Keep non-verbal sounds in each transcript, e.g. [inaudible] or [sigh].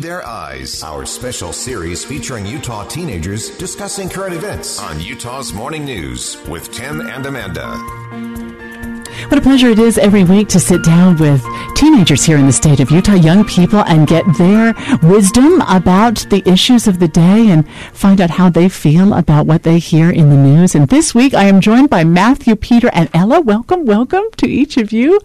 Their Eyes, our special series featuring Utah teenagers discussing current events on Utah's Morning News with Tim and Amanda. What a pleasure it is every week to sit down with teenagers here in the state of Utah, young people, and get their wisdom about the issues of the day and find out how they feel about what they hear in the news. And this week I am joined by Matthew, Peter, and Ella. Welcome, welcome to each of you.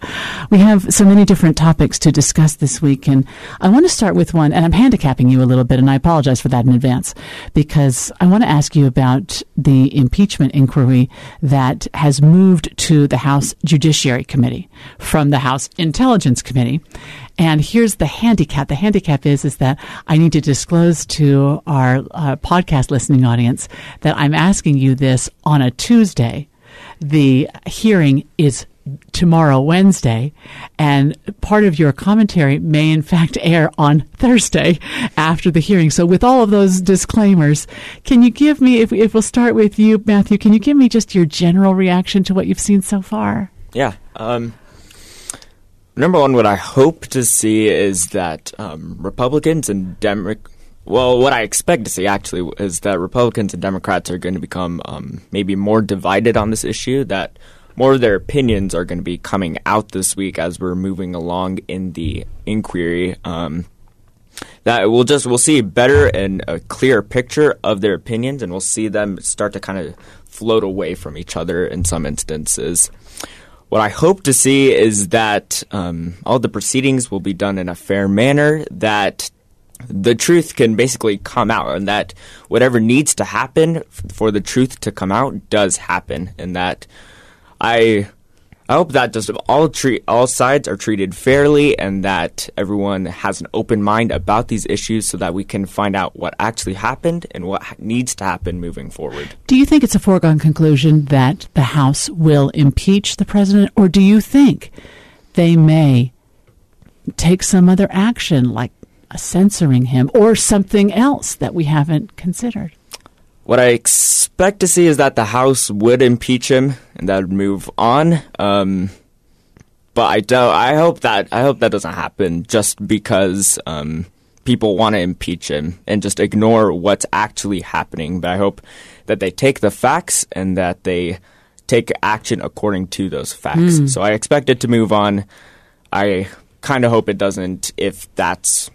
We have so many different topics to discuss this week, and I want to start with one, and I'm handicapping you a little bit, and I apologize for that in advance, because I want to ask you about the impeachment inquiry that has moved to the House Judiciary Judiciary Committee from the House Intelligence Committee. And here's the handicap. The handicap is, is that I need to disclose to our uh, podcast listening audience that I'm asking you this on a Tuesday. The hearing is tomorrow, Wednesday, and part of your commentary may in fact air on Thursday after the hearing. So, with all of those disclaimers, can you give me, if, if we'll start with you, Matthew, can you give me just your general reaction to what you've seen so far? Yeah. Um, number one, what I hope to see is that um, Republicans and Democrats. Well, what I expect to see actually is that Republicans and Democrats are going to become um, maybe more divided on this issue. That more of their opinions are going to be coming out this week as we're moving along in the inquiry. Um, that we'll just we'll see a better and a clear picture of their opinions, and we'll see them start to kind of float away from each other in some instances. What I hope to see is that um, all the proceedings will be done in a fair manner, that the truth can basically come out, and that whatever needs to happen for the truth to come out does happen, and that I I hope that just all treat all sides are treated fairly and that everyone has an open mind about these issues so that we can find out what actually happened and what needs to happen moving forward. Do you think it's a foregone conclusion that the House will impeach the president or do you think they may take some other action like censoring him or something else that we haven't considered? What I expect to see is that the House would impeach him and that would move on. Um, but I don't. I hope that I hope that doesn't happen just because um, people want to impeach him and just ignore what's actually happening. But I hope that they take the facts and that they take action according to those facts. Mm. So I expect it to move on. I kind of hope it doesn't if that's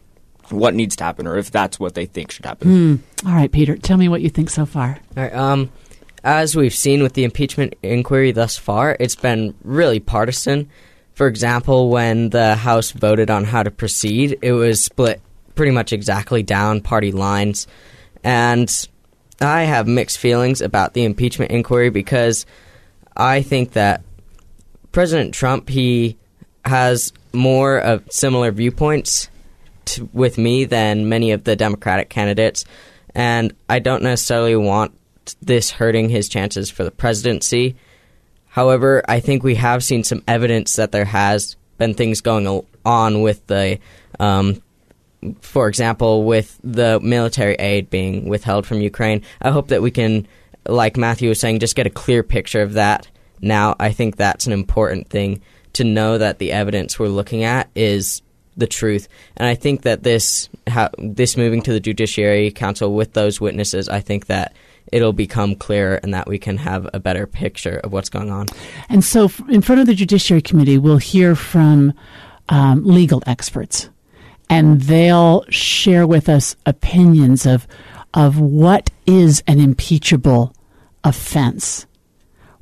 what needs to happen or if that's what they think should happen. Mm. All right, Peter, tell me what you think so far. All right. Um, as we've seen with the impeachment inquiry thus far, it's been really partisan. For example, when the House voted on how to proceed, it was split pretty much exactly down party lines. And I have mixed feelings about the impeachment inquiry because I think that President Trump, he has more of similar viewpoints with me than many of the Democratic candidates, and I don't necessarily want this hurting his chances for the presidency. However, I think we have seen some evidence that there has been things going on with the, um, for example, with the military aid being withheld from Ukraine. I hope that we can, like Matthew was saying, just get a clear picture of that. Now, I think that's an important thing to know that the evidence we're looking at is the truth. And I think that this this moving to the Judiciary Council with those witnesses, I think that it'll become clearer and that we can have a better picture of what's going on. And so, in front of the Judiciary Committee, we'll hear from um, legal experts, and they'll share with us opinions of of what is an impeachable offense.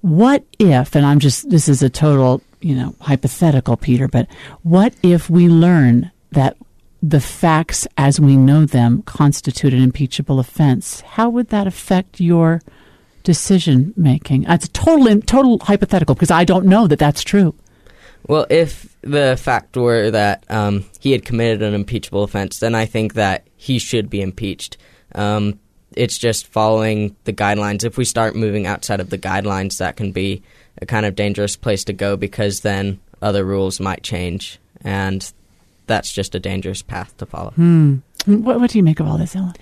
what if, and I'm just, this is a total, you know, hypothetical, Peter, but what if we learn that the facts as we know them constitute an impeachable offense? How would that affect your decision making? It's a total, total hypothetical because I don't know that that's true. Well, if the fact were that um, he had committed an impeachable offense, then I think that he should be impeached. Um, it's just following the guidelines. If we start moving outside of the guidelines, that can be a kind of dangerous place to go because then other rules might change, and that's just a dangerous path to follow. Hmm. What, what do you make of all this, Ellen?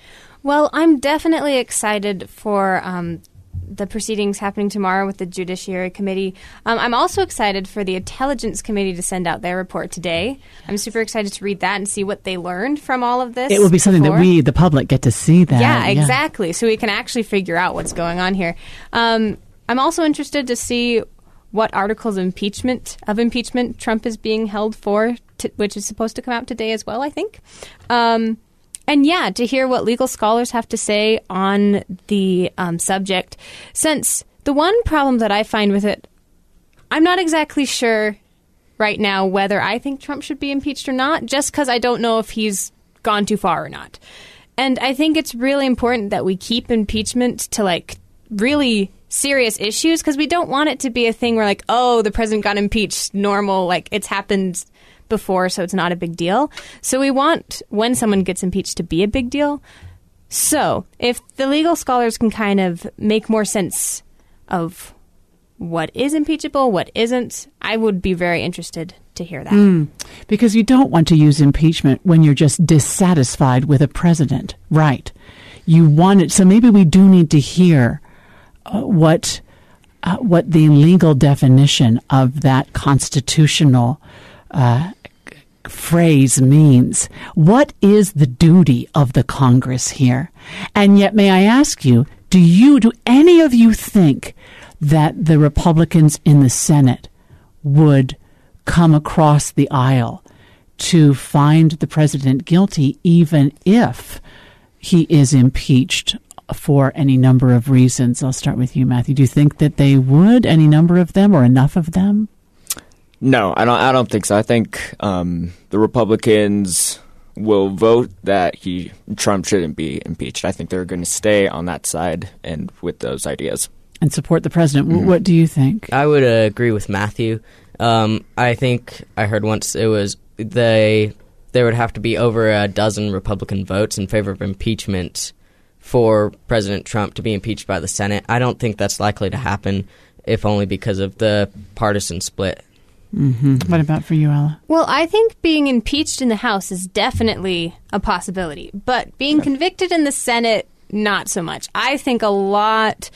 Well, I'm definitely excited for um, the proceedings happening tomorrow with the Judiciary Committee. Um, I'm also excited for the Intelligence Committee to send out their report today. I'm super excited to read that and see what they learned from all of this. It will be something before. that we, the public, get to see that. Yeah, exactly. So we can actually figure out what's going on here. Um, I'm also interested to see what articles of impeachment of impeachment Trump is being held for, to, which is supposed to come out today as well. I think. Um, and yeah, to hear what legal scholars have to say on the um, subject, since the one problem that I find with it, I'm not exactly sure right now whether I think Trump should be impeached or not, just because I don't know if he's gone too far or not. And I think it's really important that we keep impeachment to like really serious issues because we don't want it to be a thing where like, oh, the president got impeached, normal, like it's happened before, so it's not a big deal. So we want when someone gets impeached to be a big deal. So if the legal scholars can kind of make more sense of what is impeachable, what isn't, I would be very interested to hear that. Mm, because you don't want to use impeachment when you're just dissatisfied with a president, right? You want it. So maybe we do need to hear uh, what uh, what the legal definition of that constitutional uh, phrase means. What is the duty of the Congress here? And yet, may I ask you, do you, do any of you think that the Republicans in the Senate would come across the aisle to find the president guilty, even if he is impeached for any number of reasons? I'll start with you, Matthew. Do you think that they would, any number of them, or enough of them? No, I don't. I don't think so. I think um, the Republicans will vote that he Trump shouldn't be impeached. I think they're going to stay on that side and with those ideas and support the president. Mm-hmm. What do you think? I would uh, agree with Matthew. Um, I think I heard once it was they there would have to be over a dozen Republican votes in favor of impeachment for President Trump to be impeached by the Senate. I don't think that's likely to happen, if only because of the partisan split Mm-hmm. What about for you, Ella? Well, I think being impeached in the House is definitely a possibility, but being convicted in the Senate, not so much. I think a lot.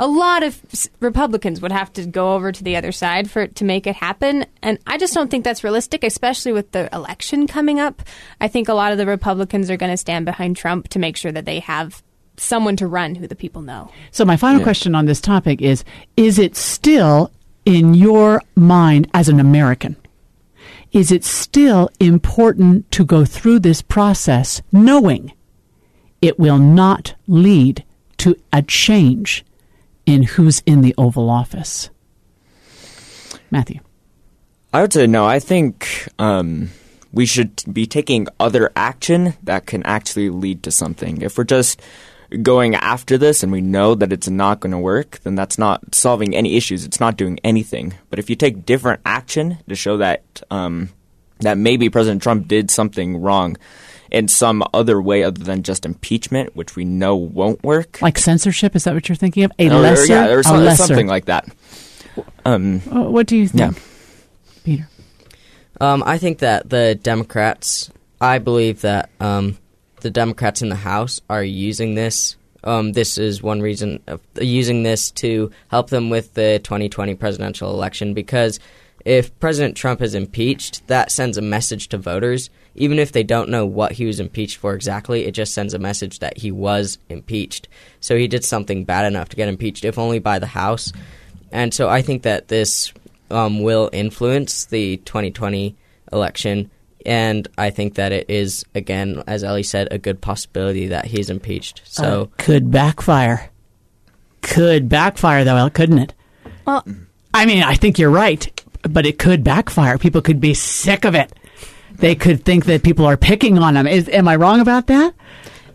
A lot of Republicans would have to go over to the other side for to make it happen, and I just don't think that's realistic, especially with the election coming up. I think a lot of the Republicans are going to stand behind Trump to make sure that they have someone to run who the people know. So my final yeah. question on this topic is is it still in your mind as an American? Is it still important to go through this process knowing it will not lead to a change in who's in the Oval Office? Matthew. I would say no. I think um, we should be taking other action that can actually lead to something. If we're just going after this and we know that it's not going to work, then that's not solving any issues. It's not doing anything. But if you take different action to show that um, that maybe President Trump did something wrong in some other way other than just impeachment, which we know won't work, like censorship, is that what you're thinking of? A or, lesser, yeah, or, some, lesser. something like that. Um, what do you think, yeah. Peter? Um, I think that the Democrats. I believe that um, the Democrats in the House are using this. Um, this is one reason of using this to help them with the 2020 presidential election because if President Trump is impeached, that sends a message to voters. Even if they don't know what he was impeached for exactly, it just sends a message that he was impeached. So he did something bad enough to get impeached, if only by the House. And so I think that this um, will influence the 2020 election and I think that it is again, as Ellie said, a good possibility that he's impeached. So uh, could backfire. Could backfire though, couldn't it? Well, I mean, I think you're right, but it could backfire. People could be sick of it. They could think that people are picking on them. Is, am I wrong about that?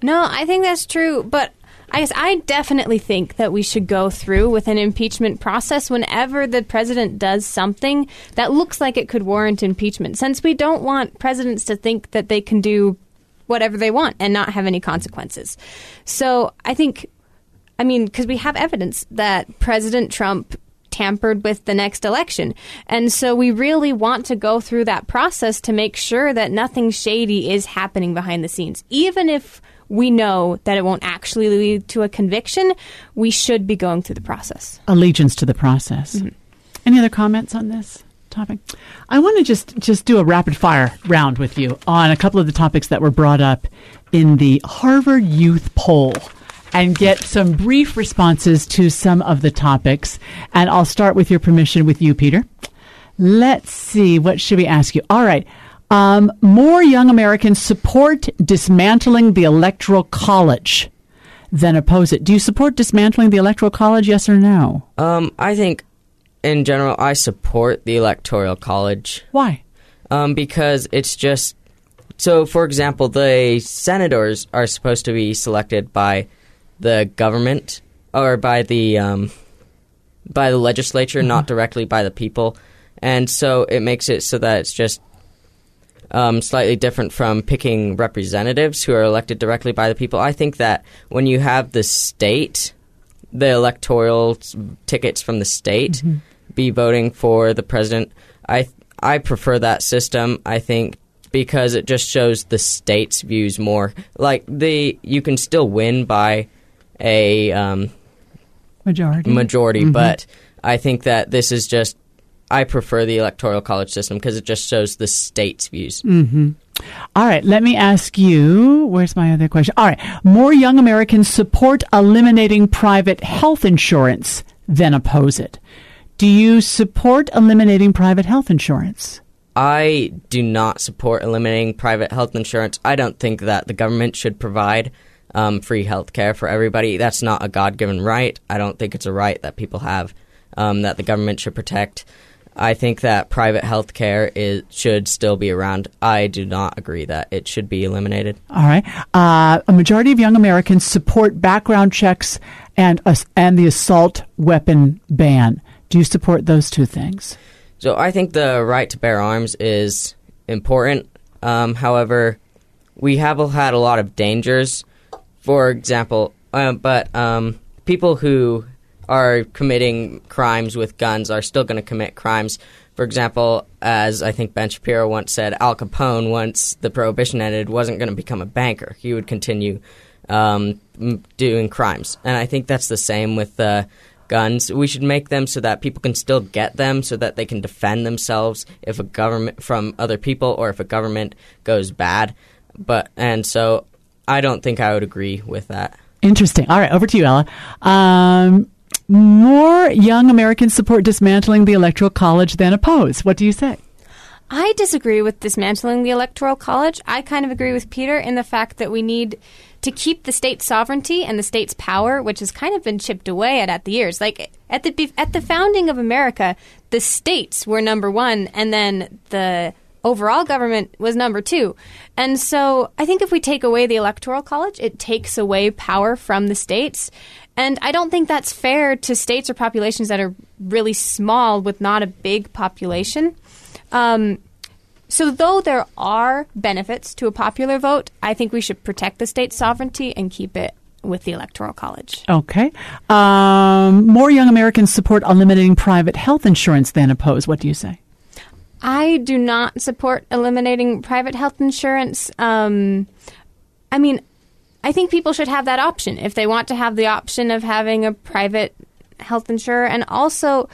No, I think that's true, but I guess I definitely think that we should go through with an impeachment process whenever the president does something that looks like it could warrant impeachment, since we don't want presidents to think that they can do whatever they want and not have any consequences. So I think, I mean, because we have evidence that President Trump tampered with the next election. And so we really want to go through that process to make sure that nothing shady is happening behind the scenes. Even if we know that it won't actually lead to a conviction, we should be going through the process. Allegiance to the process. Mm-hmm. Any other comments on this topic? I want to just just do a rapid fire round with you on a couple of the topics that were brought up in the Harvard Youth Poll and get some brief responses to some of the topics. And I'll start with your permission with you, Peter. Let's see. What should we ask you? All right. Um, more young Americans support dismantling the Electoral College than oppose it. Do you support dismantling the Electoral College? Yes or no? Um, I think, in general, I support the Electoral College Why? um, because it's just so. For example, the senators are supposed to be selected by the government or by the um, by the legislature, not directly by the people, and so it makes it so that it's just um, slightly different from picking representatives who are elected directly by the people. I think that when you have the state, the electoral tickets from the state, be voting for the president, I I prefer that system. I think because it just shows the state's views more. Like the you can still win by a um, Majority. majority, but I think that this is just. I prefer the electoral college system because it just shows the state's views. All right, let me ask you. Where's my other question? All right, more young Americans support eliminating private health insurance than oppose it. Do you support eliminating private health insurance? I do not support eliminating private health insurance. I don't think that the government should provide um, free health care for everybody. That's not a God given right. I don't think it's a right that people have um, that the government should protect. I think that private health care is, should still be around. I do not agree that it should be eliminated. All right. Uh, a majority of young Americans support background checks and us and the assault weapon ban. Do you support those two things? So I think the right to bear arms is important. Um, however, we have had a lot of dangers. For example, uh, but um, people who are committing crimes with guns are still going to commit crimes. For example, as I think Ben Shapiro once said, Al Capone, once the prohibition ended, wasn't going to become a banker. He would continue um, doing crimes. And I think that's the same with uh, guns. We should make them so that people can still get them, so that they can defend themselves if a government from other people or if a government goes bad. But and so I don't think I would agree with that. Interesting. All right, over to you, Ella. Um, more young Americans support dismantling the Electoral College than oppose. What do you say? I disagree with dismantling the Electoral College. I kind of agree with Peter in the fact that we need to keep the state's sovereignty and the state's power, which has kind of been chipped away at at the years. Like at the at the founding of America, the states were number one, and then the overall government was number two. And so I think if we take away the Electoral College, it takes away power from the states. And I don't think that's fair to states or populations that are really small with not a big population. Um, so, though there are benefits to a popular vote, I think we should protect the state's sovereignty and keep it with the Electoral College. Okay. Um, more young Americans support eliminating private health insurance than oppose. What do you say? I do not support eliminating private health insurance. Um, I mean, I think people should have that option if they want to have the option of having a private health insurer. And also,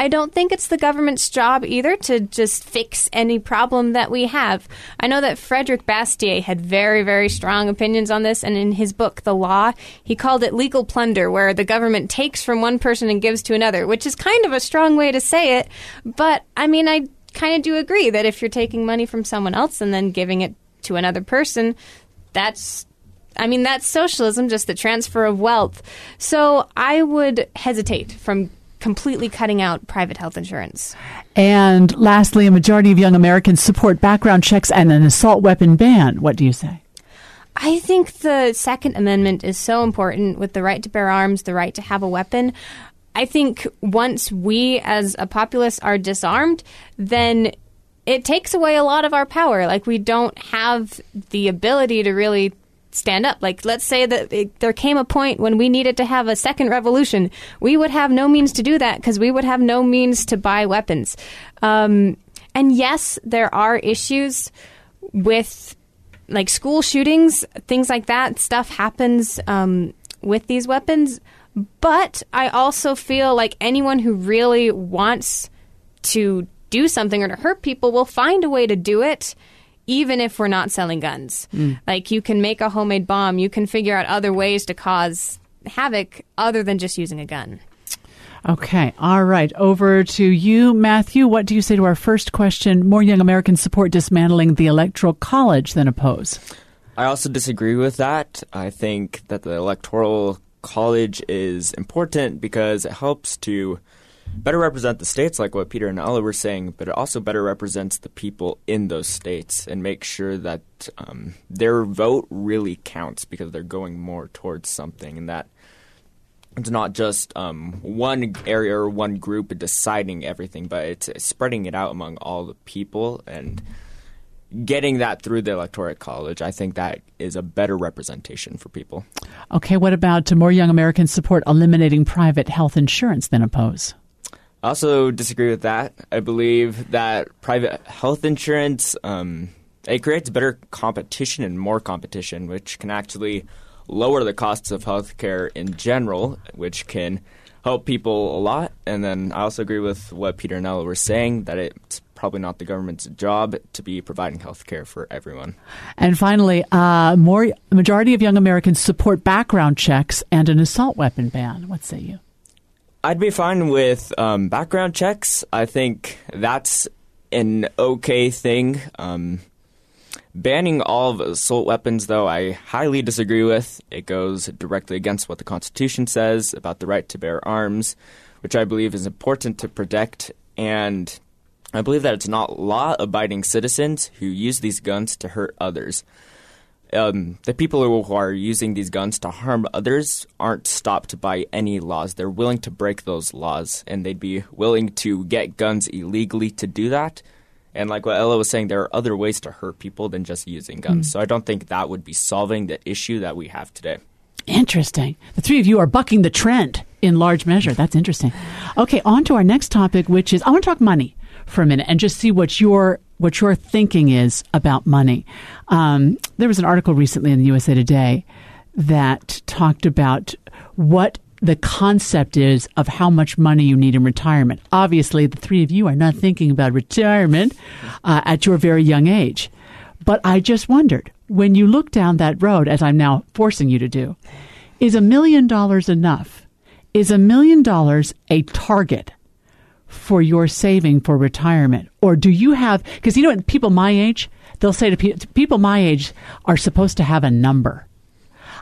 I don't think it's the government's job either to just fix any problem that we have. I know that Frederick Bastiat had very, very strong opinions on this, and in his book, The Law, he called it legal plunder, where the government takes from one person and gives to another, which is kind of a strong way to say it. But I mean, I kind of do agree that if you're taking money from someone else and then giving it to another person, that's I mean, that's socialism, just the transfer of wealth. So I would hesitate from completely cutting out private health insurance. And lastly, a majority of young Americans support background checks and an assault weapon ban. What do you say? I think the Second Amendment is so important with the right to bear arms, the right to have a weapon. I think once we as a populace are disarmed, then it takes away a lot of our power. Like, we don't have the ability to really stand up. Like, let's say that it, there came a point when we needed to have a second revolution. We would have no means to do that because we would have no means to buy weapons. Um, and yes, there are issues with like school shootings, things like that. Stuff happens um, with these weapons. But I also feel like anyone who really wants to do something or to hurt people will find a way to do it even if we're not selling guns. Mm. Like you can make a homemade bomb, you can figure out other ways to cause havoc other than just using a gun. Okay. All right. Over to you, Matthew. What do you say to our first question? More young Americans support dismantling the Electoral College than oppose. I also disagree with that. I think that the Electoral College is important because it helps to better represent the states, like what Peter and Ella were saying, but it also better represents the people in those states and make sure that um, their vote really counts because they're going more towards something, and that it's not just um, one area or one group deciding everything, but it's spreading it out among all the people and getting that through the electoral college. I think that is a better representation for people. Okay, what about more young Americans support eliminating private health insurance than oppose? I also disagree with that. I believe that private health insurance um, it creates better competition and more competition, which can actually lower the costs of healthcare in general, which can help people a lot. And then I also agree with what Peter and Ella were saying that it's probably not the government's job to be providing health care for everyone. And finally, uh, more majority of young Americans support background checks and an assault weapon ban. What say you? I'd be fine with um, background checks. I think that's an okay thing. Um, banning all of assault weapons, though, I highly disagree with. It goes directly against what the Constitution says about the right to bear arms, which I believe is important to protect. And I believe that it's not law abiding citizens who use these guns to hurt others um, the people who are using these guns to harm others aren't stopped by any laws. They're willing to break those laws, and they'd be willing to get guns illegally to do that. And like what Ella was saying, there are other ways to hurt people than just using guns. Mm. So I don't think that would be solving the issue that we have today. Interesting. The three of you are bucking the trend in large measure. That's interesting. Okay, on to our next topic, which is I want to talk money for a minute and just see what your what your thinking is about money. Um, there was an article recently in the USA Today that talked about what the concept is of how much money you need in retirement. Obviously, the three of you are not thinking about retirement uh, at your very young age. But I just wondered when you look down that road, as I'm now forcing you to do, is a million dollars enough? Is a million dollars a target? For your saving for retirement? Or do you have, because you know, what, people my age, they'll say to people, people my age are supposed to have a number,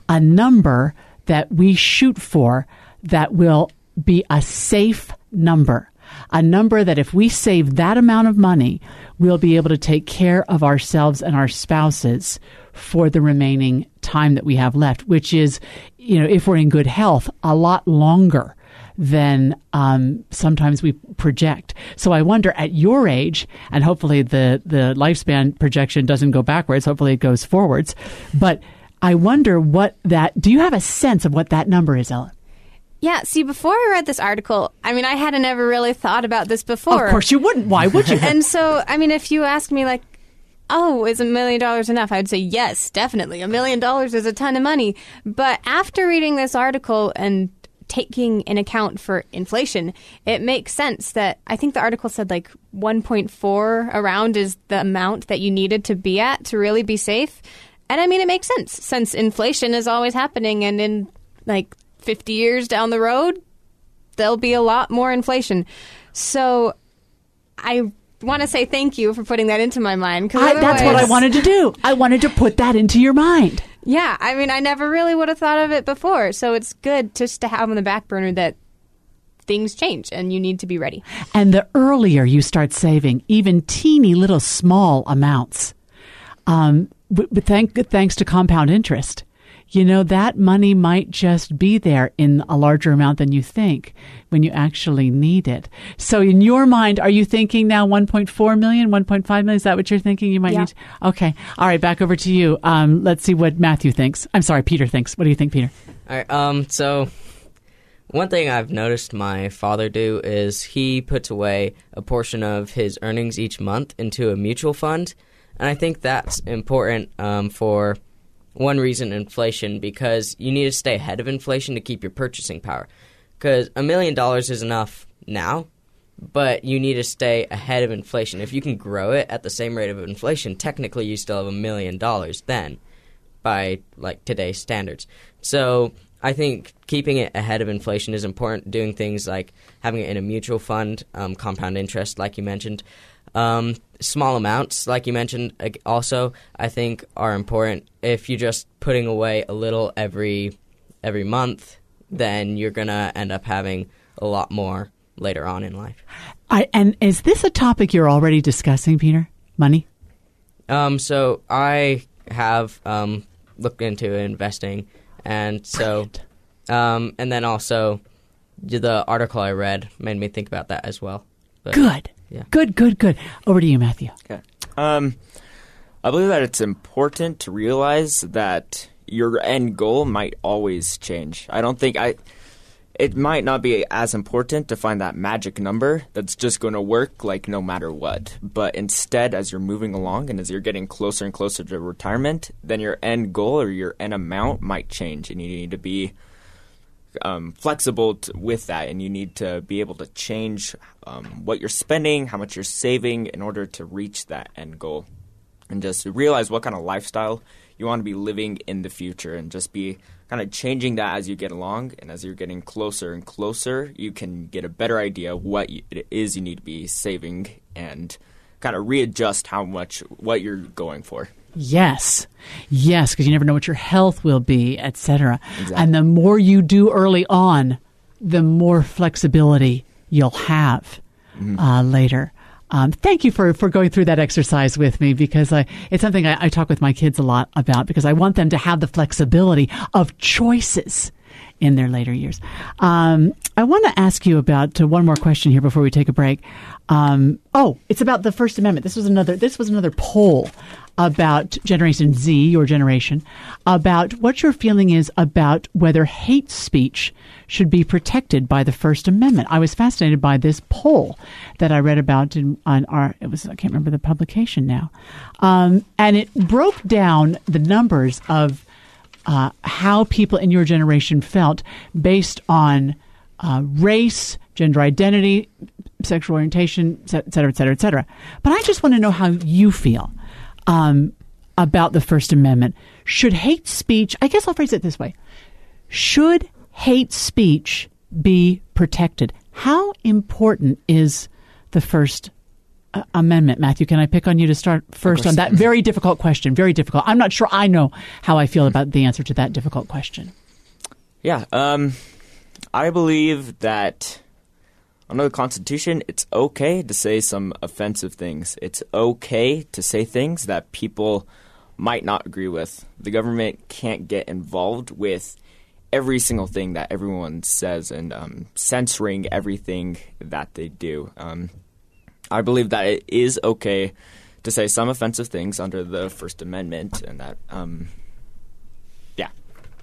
a number that we shoot for that will be a safe number. A number that if we save that amount of money, we'll be able to take care of ourselves and our spouses for the remaining time that we have left, which is, you know, if we're in good health, a lot longer than um, sometimes we project. So I wonder at your age, and hopefully the, the lifespan projection doesn't go backwards, hopefully it goes forwards. But I wonder what that, do you have a sense of what that number is, Ellen? Yeah, see, before I read this article, I mean, I hadn't ever really thought about this before. Of course you wouldn't. Why would you? and so, I mean, if you ask me, like, oh, is a million dollars enough? I'd say yes, definitely. A million dollars is a ton of money. But after reading this article and taking in account for inflation, it makes sense that I think the article said like 1.4 around is the amount that you needed to be at to really be safe. And I mean, it makes sense since inflation is always happening, and in like 50 years down the road, there'll be a lot more inflation. So I want to say thank you for putting that into my mind. Cause that's what I wanted to do. [laughs] I wanted to put that into your mind. Yeah, I mean, I never really would have thought of it before, so it's good just to have on the back burner that things change and you need to be ready. And the earlier you start saving, even teeny little small amounts, um, but, but thank, thanks to compound interest, you know, that money might just be there in a larger amount than you think when you actually need it. So in your mind, are you thinking now 1.4 million, 1.5 million? Is that what you're thinking you might Yeah. need? Okay. All right. Back over to you. Um, let's see what Matthew thinks. I'm sorry, Peter thinks. What do you think, Peter? All right. Um. So, one thing I've noticed my father do is he puts away a portion of his earnings each month into a mutual fund, and I think that's important um, for one reason: inflation, because you need to stay ahead of inflation to keep your purchasing power. Because a million dollars is enough now, but you need to stay ahead of inflation. If you can grow it at the same rate of inflation, technically you still have a million dollars then by like today's standards. So I think keeping it ahead of inflation is important. Doing things like having it in a mutual fund, um, compound interest, like you mentioned, um, small amounts, like you mentioned, also I think are important. If you're just putting away a little every every month, then you're gonna end up having a lot more later on in life. I, and is this a topic you're already discussing, Peter? Money? Um, so I have um, looked into investing, and so, um, and then also the article I read made me think about that as well. But, Good. Yeah. Good, good, good. Over to you, Matthew. Okay. Um, I believe that it's important to realize that your end goal might always change. I don't think I. It might not be as important to find that magic number that's just going to work like no matter what. But instead, as you're moving along and as you're getting closer and closer to retirement, then your end goal or your end amount might change, and you need to be um, flexible with that, and you need to be able to change um, what you're spending, how much you're saving, in order to reach that end goal, and just realize what kind of lifestyle you want to be living in the future, and just be kind of changing that as you get along, and as you're getting closer and closer, you can get a better idea what you, it is you need to be saving, and kind of readjust how much what you're going for. Yes. Yes, because you never know what your health will be, etc. Exactly. And the more you do early on, the more flexibility you'll have uh, later. Um, thank you for, for going through that exercise with me because I, it's something I, I talk with my kids a lot about because I want them to have the flexibility of choices in their later years. Um, I want to ask you about uh, one more question here before we take a break. Um, oh, it's about the First Amendment. This was another. This was another poll about Generation Z, your generation, about what your feeling is about whether hate speech should be protected by the First Amendment. I was fascinated by this poll that I read about in on our. It was I can't remember the publication now, um, and it broke down the numbers of uh, how people in your generation felt based on uh, race, gender identity, sexual orientation, et cetera, et cetera, et cetera. But I just want to know how you feel um, about the First Amendment. Should hate speech, I guess I'll phrase it this way should hate speech be protected? How important is the First uh, Amendment, Matthew? Can I pick on you to start first on that very difficult question? Very difficult. I'm not sure I know how I feel about the answer to that difficult question. Yeah, um, I believe that under the Constitution, it's okay to say some offensive things. It's okay to say things that people might not agree with. The government can't get involved with every single thing that everyone says and um, censoring everything that they do. Um, I believe that it is okay to say some offensive things under the First Amendment, and that, um, yeah,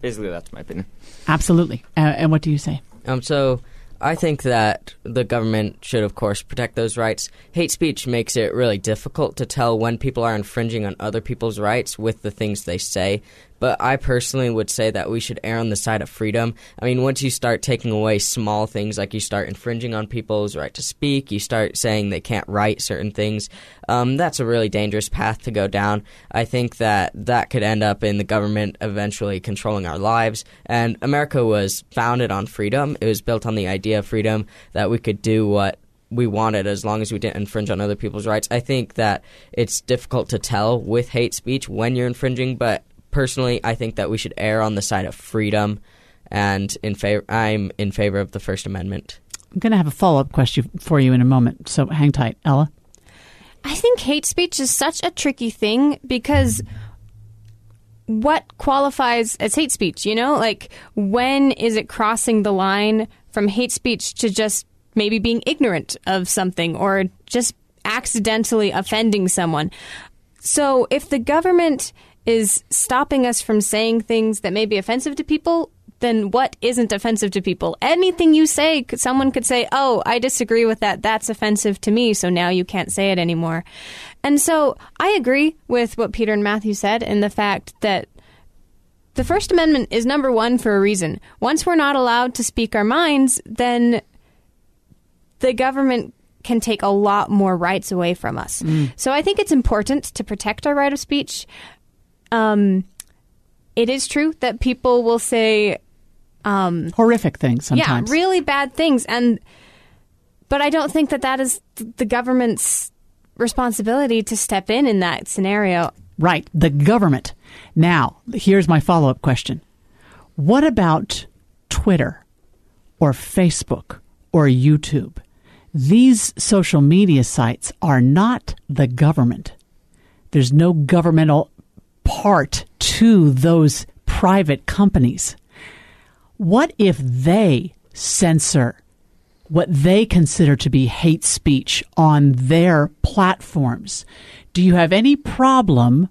basically that's my opinion. Absolutely. Uh, and what do you say? Um, so I think that the government should, of course, protect those rights. Hate speech makes it really difficult to tell when people are infringing on other people's rights with the things they say. But I personally would say that we should err on the side of freedom. I mean, once you start taking away small things, like you start infringing on people's right to speak, you start saying they can't write certain things, um, that's a really dangerous path to go down. I think that that could end up in the government eventually controlling our lives. And America was founded on freedom. It was built on the idea of freedom that we could do what we wanted as long as we didn't infringe on other people's rights. I think that it's difficult to tell with hate speech when you're infringing, but personally, I think that we should err on the side of freedom, and in favor. I'm in favor of the First Amendment. I'm going to have a follow up question for you in a moment, so hang tight, Ella. I think hate speech is such a tricky thing because what qualifies as hate speech, you know? Like, when is it crossing the line from hate speech to just maybe being ignorant of something or just accidentally offending someone? So, if the government is stopping us from saying things that may be offensive to people, then what isn't offensive to people? Anything you say, someone could say, "Oh, I disagree with that. That's offensive to me." So now you can't say it anymore. And so I agree with what Peter and Matthew said in the fact that the First Amendment is number one for a reason. Once we're not allowed to speak our minds, then the government can take a lot more rights away from us. Mm. So I think it's important to protect our right of speech. Um, it is true that people will say, um, Horrific things sometimes. yeah, really bad things, and but I don't think that that is the government's responsibility to step in in that scenario. Right, the government. Now, here's my follow up question What about Twitter or Facebook or YouTube? These social media sites are not the government. There's no governmental part to those private companies. What if they censor what they consider to be hate speech on their platforms? Do you have any problem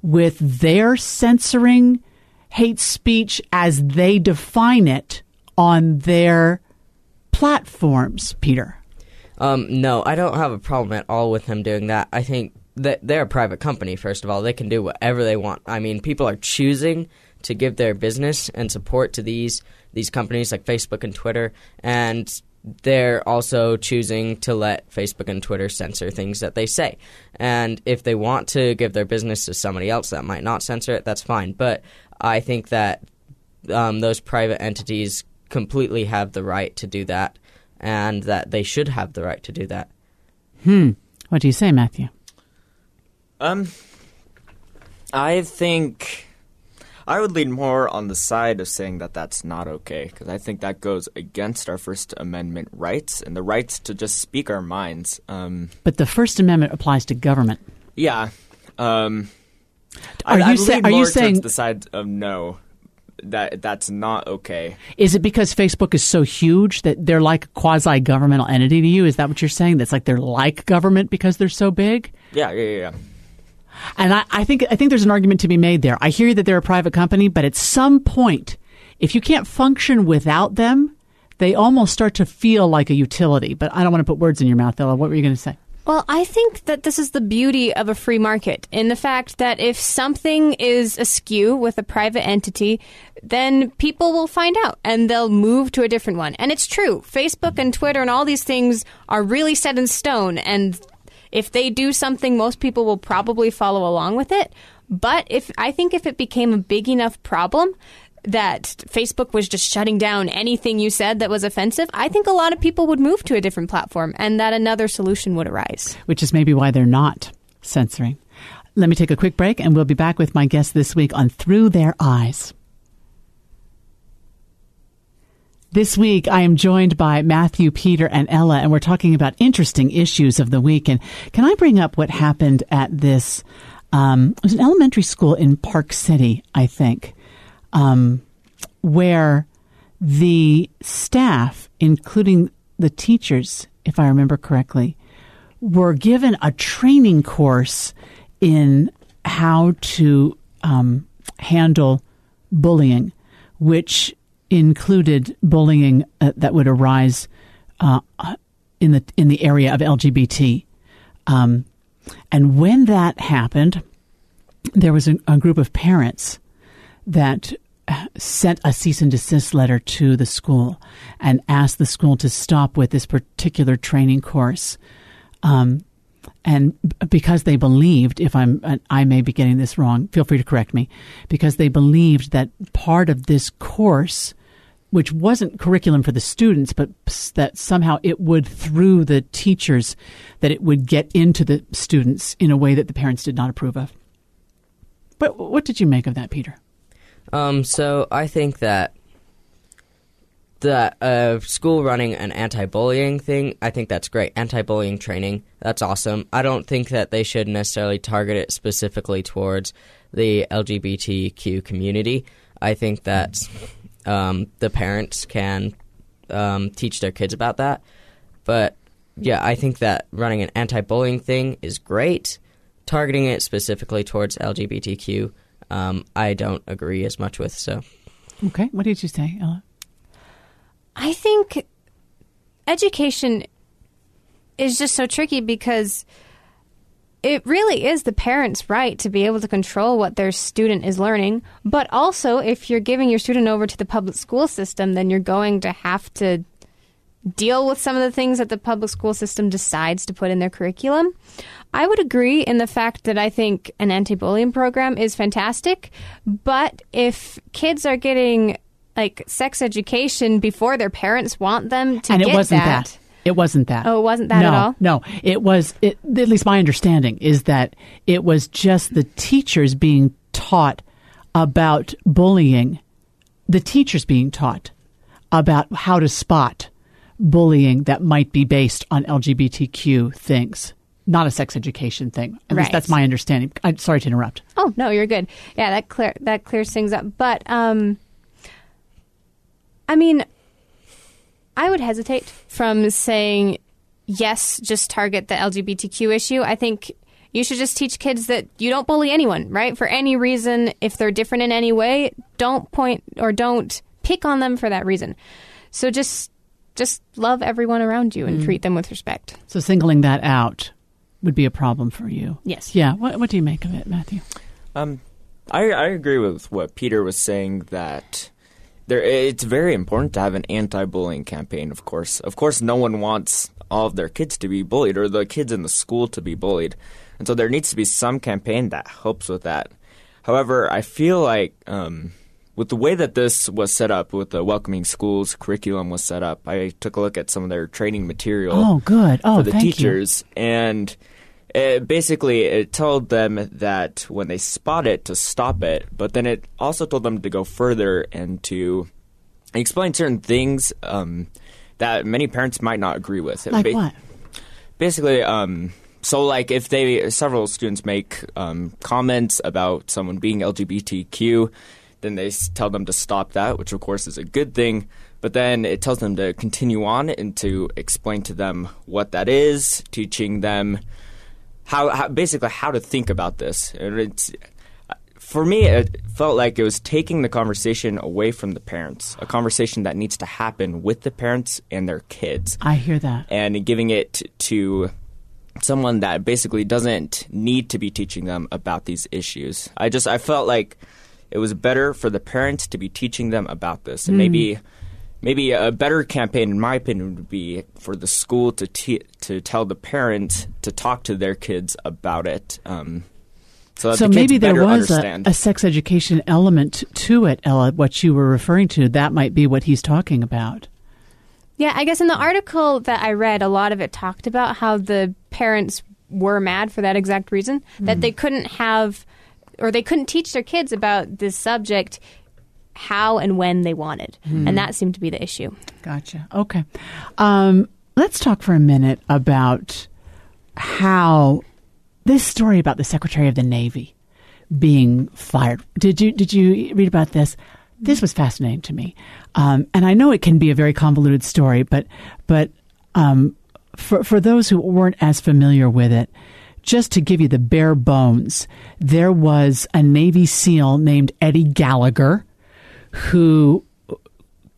with their censoring hate speech as they define it on their platforms, Peter? Um, no, I don't have a problem at all with them doing that. I think that they're a private company, first of all. They can do whatever they want. I mean, people are choosing to give their business and support to these these companies like Facebook and Twitter, and they're also choosing to let Facebook and Twitter censor things that they say. And if they want to give their business to somebody else that might not censor it, that's fine. But I think that um, those private entities completely have the right to do that, and that they should have the right to do that. Hmm. What do you say, Matthew? Um, I think I would lean more on the side of saying that that's not okay because I think that goes against our First Amendment rights and the rights to just speak our minds. Um, But the First Amendment applies to government. yeah. Um, Are I, you I'd say- lean are you saying- the side of no? That that's not okay. Is it because Facebook is so huge that they're like a quasi governmental entity to you? Is that what you're saying? That's like they're like government because they're so big? Yeah, yeah, yeah. And I, I think I think there's an argument to be made there. I hear that they're a private company, but at some point, if you can't function without them, they almost start to feel like a utility. But I don't want to put words in your mouth, Ella. What were you going to say? Well, I think that this is the beauty of a free market in the fact that if something is askew with a private entity, then people will find out and they'll move to a different one. And it's true. Facebook and Twitter and all these things are really set in stone. And if they do something, most people will probably follow along with it. But if I think if it became a big enough problem, that Facebook was just shutting down anything you said that was offensive, I think a lot of people would move to a different platform and that another solution would arise. Which is maybe why they're not censoring. Let me take a quick break, and we'll be back with my guest this week on Through Their Eyes. This week, I am joined by Matthew, Peter, and Ella, and we're talking about interesting issues of the week. And can I bring up what happened at this? Um, it was an elementary school in Park City, I think, um, where the staff, including the teachers, if I remember correctly, were given a training course in how to um, handle bullying, which included bullying uh, that would arise uh, in the in the area of LGBT. Um, and when that happened, there was a, a group of parents that uh, sent a cease and desist letter to the school and asked the school to stop with this particular training course. Um, and because they believed, if I'm, I may be getting this wrong, feel free to correct me, because they believed that part of this course, which wasn't curriculum for the students, but that somehow it would, through the teachers, that it would get into the students in a way that the parents did not approve of. But what did you make of that, Peter? Um, so I think that the uh, school running an anti-bullying thing, I think that's great. Anti-bullying training, that's awesome. I don't think that they should necessarily target it specifically towards the LGBTQ community. I think that um, the parents can um, teach their kids about that. But yeah, I think that running an anti-bullying thing is great. Targeting it specifically towards LGBTQ, um, I don't agree as much with. So Okay. What did you say, Ella? I think education is just so tricky because it really is the parent's right to be able to control what their student is learning. But also, if you're giving your student over to the public school system, then you're going to have to deal with some of the things that the public school system decides to put in their curriculum. I would agree in the fact that I think an anti bullying program is fantastic, but if kids are getting like sex education before their parents want them to and it get wasn't that, that. It wasn't that. Oh, it wasn't that no, at all? No, it was. It, at least my understanding is that it was just the teachers being taught about bullying. The teachers being taught about how to spot bullying that might be based on LGBTQ things, not a sex education thing. At least Right. that's my understanding. I'm sorry to interrupt. Oh no, you're good. Yeah, that clear that clears things up. But um, I mean, I would hesitate from saying yes, just target the LGBTQ issue. I think you should just teach kids that you don't bully anyone, right? For any reason, if they're different in any way, don't point or don't pick on them for that reason. So just just love everyone around you and treat them with respect. So singling that out would be a problem for you. Yes. Yeah. What, what do you make of it, Matthew? Um, I I agree with what Peter was saying that there it's very important to have an anti-bullying campaign. Of course, of course, no one wants all of their kids to be bullied or the kids in the school to be bullied, and so there needs to be some campaign that helps with that. However, I feel like um, with the way that this was set up, with the welcoming schools curriculum was set up, I took a look at some of their training material Oh, good. Oh, for the thank you. teachers, and it basically it told them that when they spot it to stop it, but then it also told them to go further and to explain certain things um, that many parents might not agree with. Like Ba- what? Basically, um, so like if they several students make um, comments about someone being LGBTQ, then they tell them to stop that, which of course is a good thing. But then it tells them to continue on and to explain to them what that is, teaching them how, how basically how to think about this. It's for me, it felt like it was taking the conversation away from the parents, a conversation that needs to happen with the parents and their kids I hear that. and giving it to someone that basically doesn't need to be teaching them about these issues. I just I felt like it was better for the parents to be teaching them about this, and hmm. maybe maybe a better campaign, in my opinion, would be for the school to te- to tell the parents to talk to their kids about it. Um, so that so the kids maybe there was a, a sex education element to it, Ella. What you were referring to, that might be what he's talking about. Yeah, I guess in the article that I read, a lot of it talked about how the parents were mad for that exact reason that they couldn't have or they couldn't teach their kids about this subject how and when they wanted. And that seemed to be the issue. Gotcha. Okay. Um, let's talk for a minute about how this story about the Secretary of the Navy being fired. Did you did you read about this? This was fascinating to me, um, and I know it can be a very convoluted story, but but um, for for those who weren't as familiar with it, just to give you the bare bones, there was a Navy SEAL named Eddie Gallagher who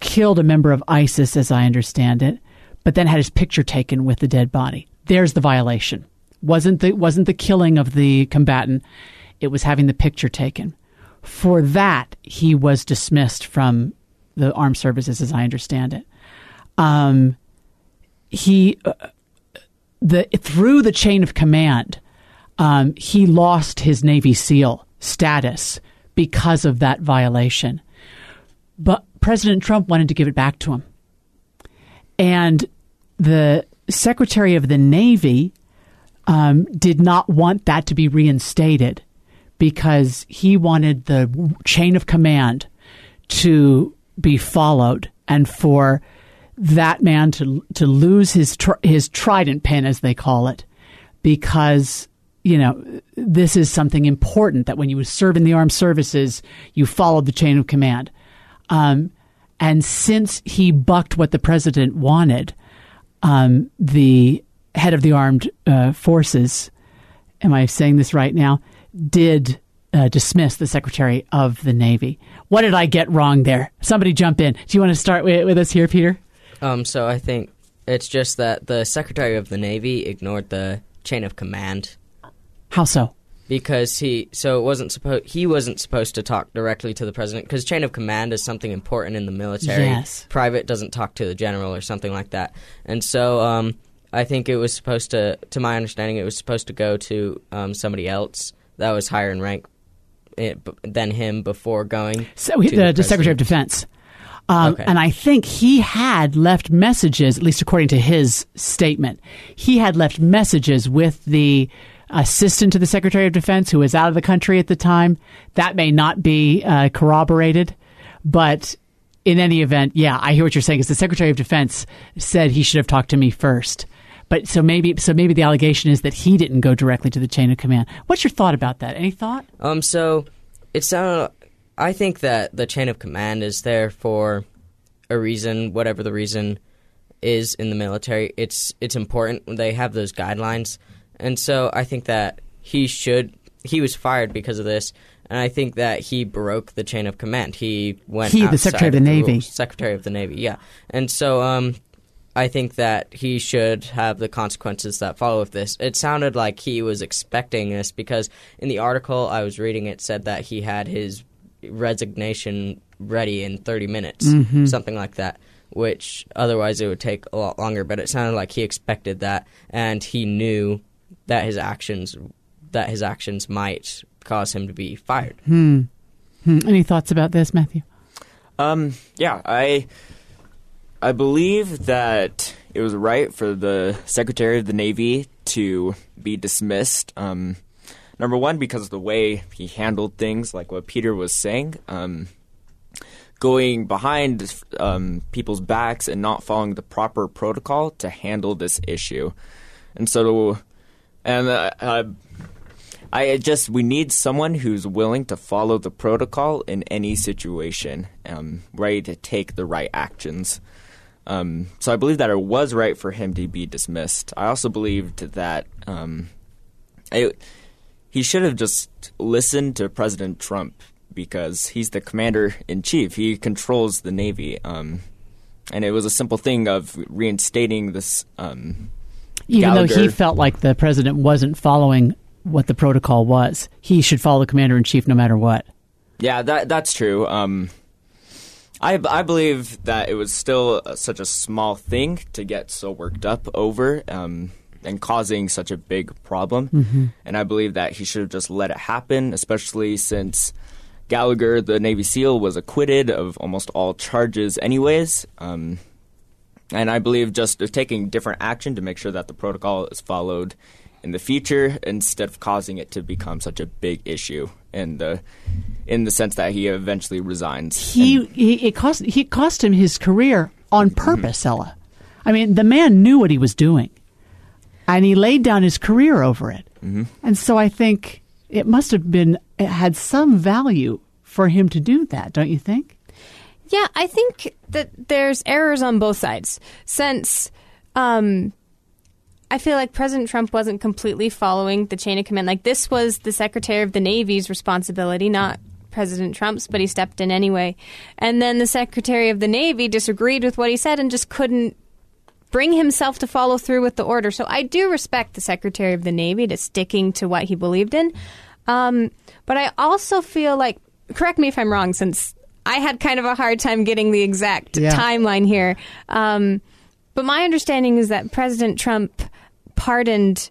killed a member of ISIS, as I understand it, but then had his picture taken with the dead body. There's the violation. wasn't the wasn't the killing of the combatant. It was having the picture taken. For that, he was dismissed from the armed services, as I understand it. Um, he uh, the through the chain of command, um, he lost his Navy SEAL status because of that violation. But President Trump wanted to give it back to him. And the Secretary of the Navy um, did not want that to be reinstated because he wanted the chain of command to be followed and for that man to to lose his tr- his trident pin, as they call it, because you know this is something important that when you serve in the armed services, you followed the chain of command. Um, and since he bucked what the president wanted, um, the head of the armed uh, forces, am I saying this right now, did uh, dismiss the Secretary of the Navy. What did I get wrong there? Somebody jump in. Do you want to start with, with us here, Peter? Um, so I think it's just that the Secretary of the Navy ignored the chain of command How so? Because he so it wasn't supposed he wasn't supposed to talk directly to the president because chain of command is something important in the military. Yes. Private doesn't talk to the general or something like that, and so um, I think it was supposed to, to my understanding, it was supposed to go to um, somebody else that was higher in rank eh, b- than him before going. So he- to the, the the Secretary of. Defense. Um, Okay. And I think he had left messages, at least according to his statement, he had left messages with the assistant to the Secretary of Defense who was out of the country at the time. That may not be uh, corroborated, but in any event, yeah, I hear what you're saying. Because the Secretary of Defense said he should have talked to me first. But so maybe, so maybe the allegation is that he didn't go directly to the chain of command. What's your thought about that? Any thought? Um, so it sounded. I think that the chain of command is there for a reason, whatever the reason is in the military. It's it's important. They have those guidelines, and so I think that he should. He was fired because of this, and I think that he broke the chain of command. He went. He, the Secretary of the the Navy. rules. Secretary of the Navy, yeah, and so um. I think that he should have the consequences that follow with this. It sounded like he was expecting this because in the article I was reading, it said that he had his resignation ready in 30 minutes, Mm-hmm. something like that, which otherwise it would take a lot longer. But it sounded like he expected that, and he knew that his actions that his actions might cause him to be fired. Hmm. Any thoughts about this, Matthew? Um, yeah, I I believe that it was right for the Secretary of the Navy to be dismissed. Um, number one, because of the way he handled things, like what Peter was saying, um, going behind um, people's backs and not following the proper protocol to handle this issue. And so, and uh, uh, I just we need someone who's willing to follow the protocol in any situation, um, ready to take the right actions. Um, so I believe that it was right for him to be dismissed. I also believed that um, it, he should have just listened to President Trump because he's the commander in chief. He controls the Navy, um, and it was a simple thing of reinstating this. Even though he felt like the president wasn't following what the protocol was, he should follow the commander in chief no matter what. Yeah, that that's true. Um, I I believe that it was still such a small thing to get so worked up over, um, and causing such a big problem. And I believe that he should have just let it happen, especially since Gallagher, the Navy SEAL, was acquitted of almost all charges, anyways. Um, and I believe just taking different action to make sure that the protocol is followed in the future instead of causing it to become such a big issue in the in the sense that he eventually resigns. He, And- he it cost he cost him his career on mm-hmm. purpose, Ella. I mean, the man knew what he was doing, and he laid down his career over it. Mm-hmm. And so I think it must have been it had some value for him to do that, don't you think? Yeah, I think that there's errors on both sides. Since um, I feel like President Trump wasn't completely following the chain of command. Like this was the Secretary of the Navy's responsibility, not President Trump's, but he stepped in anyway. And then the Secretary of the Navy disagreed with what he said and just couldn't bring himself to follow through with the order. So I do respect the Secretary of the Navy to sticking to what he believed in. Um, but I also feel like, correct me if I'm wrong, since I had kind of a hard time getting the exact Yeah. timeline here. Um, but my understanding is that President Trump pardoned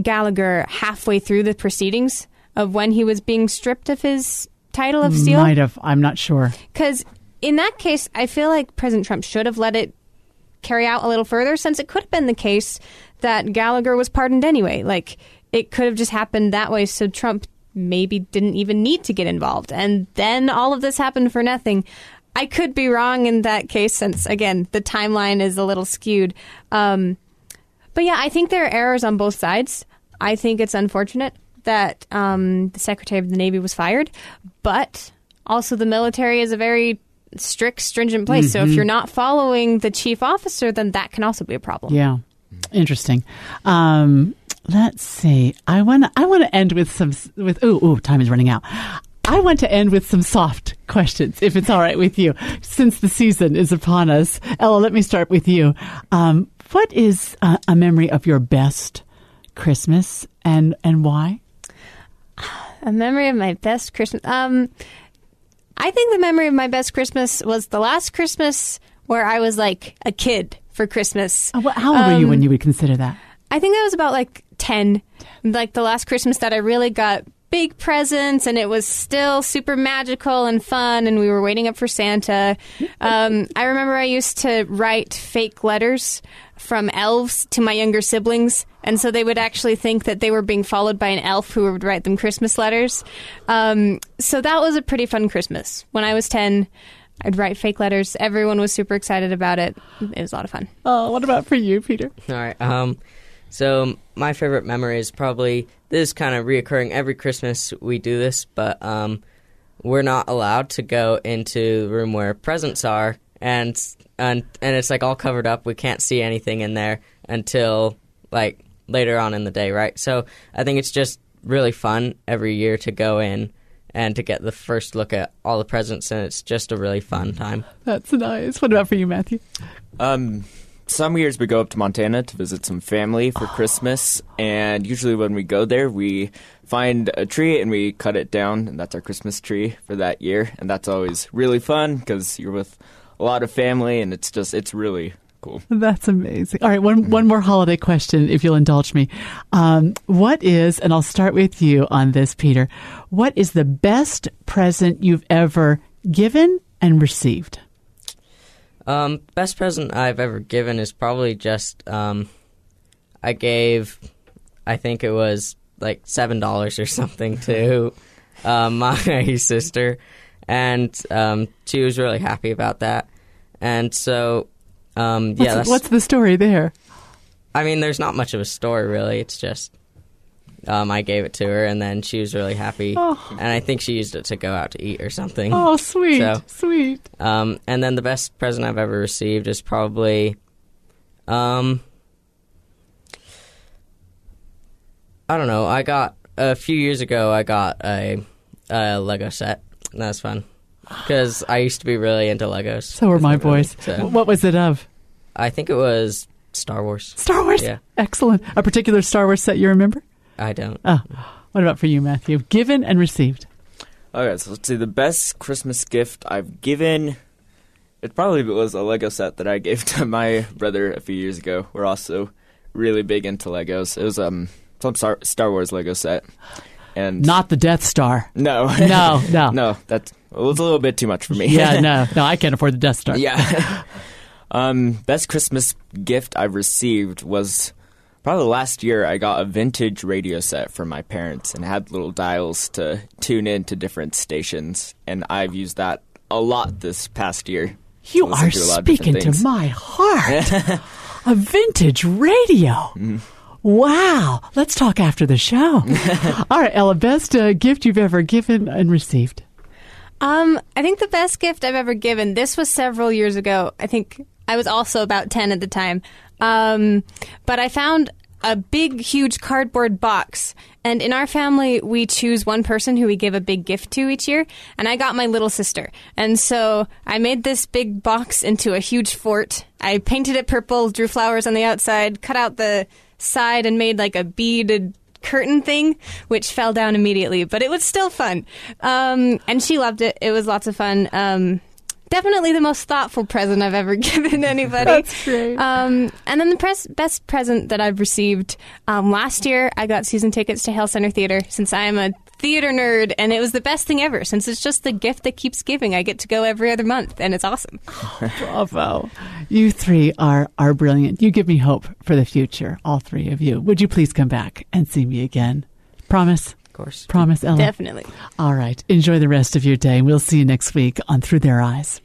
Gallagher halfway through the proceedings of when he was being stripped of his title of SEAL. Might have. I'm not sure. Because in that case, I feel like President Trump should have let it carry out a little further, since it could have been the case that Gallagher was pardoned anyway. Like, it could have just happened that way, so Trump maybe didn't even need to get involved. And then all of this happened for nothing. I could be wrong in that case, since again the timeline is a little skewed. Um, but yeah, I think there are errors on both sides. I think it's unfortunate that um, the Secretary of the Navy was fired, but also the military is a very strict, stringent place. So if you're not following the chief officer, then that can also be a problem. Yeah, interesting. Um, let's see. I want to. I want to end with some. With ooh, ooh, time is running out. I want to end with some soft questions, if it's all right with you, since the season is upon us. Ella, let me start with you. Um, what is a, a memory of your best Christmas, and and why? [sighs] A memory of my best Christmas. Um, I think the memory of my best Christmas was the last Christmas where I was like a kid for Christmas. Uh, How old were you when you would consider that? I think I was about like 10. Like the last Christmas that I really got big presents and it was still super magical and fun and we were waiting up for Santa. Um, I remember I used to write fake letters from elves to my younger siblings. And so they would actually think that they were being followed by an elf who would write them Christmas letters. Um, so that was a pretty fun Christmas. When I was 10, I'd write fake letters. Everyone was super excited about it. It was a lot of fun. Oh, what about for you, Peter? All right. Um, so my favorite memory is probably this kind of reoccurring every Christmas. We do this, but um, we're not allowed to go into the room where presents are, and and and it's like all covered up. We can't see anything in there until like later on in the day, right? So I think it's just really fun every year to go in and to get the first look at all the presents, and it's just a really fun time. That's nice. What about for you, Matthew? Um, some years we go up to Montana to visit some family for Christmas, and usually when we go there, we find a tree and we cut it down, and that's our Christmas tree for that year, and that's always really fun because you're with a lot of family, and it's just it's really cool. That's amazing. All right, one one more holiday question, if you'll indulge me. Um, what is, and I'll start with you on this, Peter. What is the best present you've ever given and received? Um, best present I've ever given is probably just um, I gave, I think it was like seven dollars or something to [laughs] uh, my [laughs] sister, and um, she was really happy about that. And so, um, yeah, What's, that's, what's the story there? I mean, there's not much of a story really. It's just um, I gave it to her, and then she was really happy, Oh. and I think she used it to go out to eat or something. Oh, sweet, So- sweet. Um, and then the best present I've ever received is probably, um, I don't know. I got a few years ago. I got a, a Lego set. And that was fun because I used to be really into Legos. So were my boys. so- What was it of? I think it was Star Wars. Star Wars. Yeah. Excellent. A particular Star Wars set you remember? I don't. Oh, what about for you, Matthew? Given and received. Okay, so let's see. The best Christmas gift I've given, it probably was a Lego set that I gave [laughs] to my brother a few years ago. We're also really big into Legos. It was um some Star, Star Wars Lego set, and Not the Death Star. no, No, [laughs] no. no, that was a little bit too much for me. Yeah, no, [laughs] no, I can't afford the Death Star. yeah. um, best Christmas gift I've received was probably last year. I got a vintage radio set from my parents and had little dials to tune in to different stations, and I've used that a lot this past year. You are to a lot of speaking to my heart. [laughs] a vintage radio. Mm-hmm. Wow. Let's talk after the show. [laughs] All right, Ella, best uh, gift you've ever given and received. Um, I think the best gift I've ever given. This was several years ago. I think I was also about ten at the time. Um, but I found a big, huge cardboard box, and in our family, we choose one person who we give a big gift to each year. And I got my little sister, and so I made this big box into a huge fort. I painted it purple, drew flowers on the outside, cut out the side, and made like a beaded curtain thing, which fell down immediately, but it was still fun. Um, and she loved it. It was lots of fun. Um, definitely the most thoughtful present I've ever [laughs] given anybody. That's great. Um, and then the pres- best present that I've received um, last year, I got season tickets to Hale Center Theater since I am a theater nerd, and it was the best thing ever since it's just the gift that keeps giving. I get to go every other month, and it's awesome. [laughs] Bravo. You three are, are brilliant. You give me hope for the future, all three of you. Would you please come back and see me again? Promise? Of course. Promise, Ella? Definitely. All right. Enjoy the rest of your day. We'll see you next week on Through Their Eyes.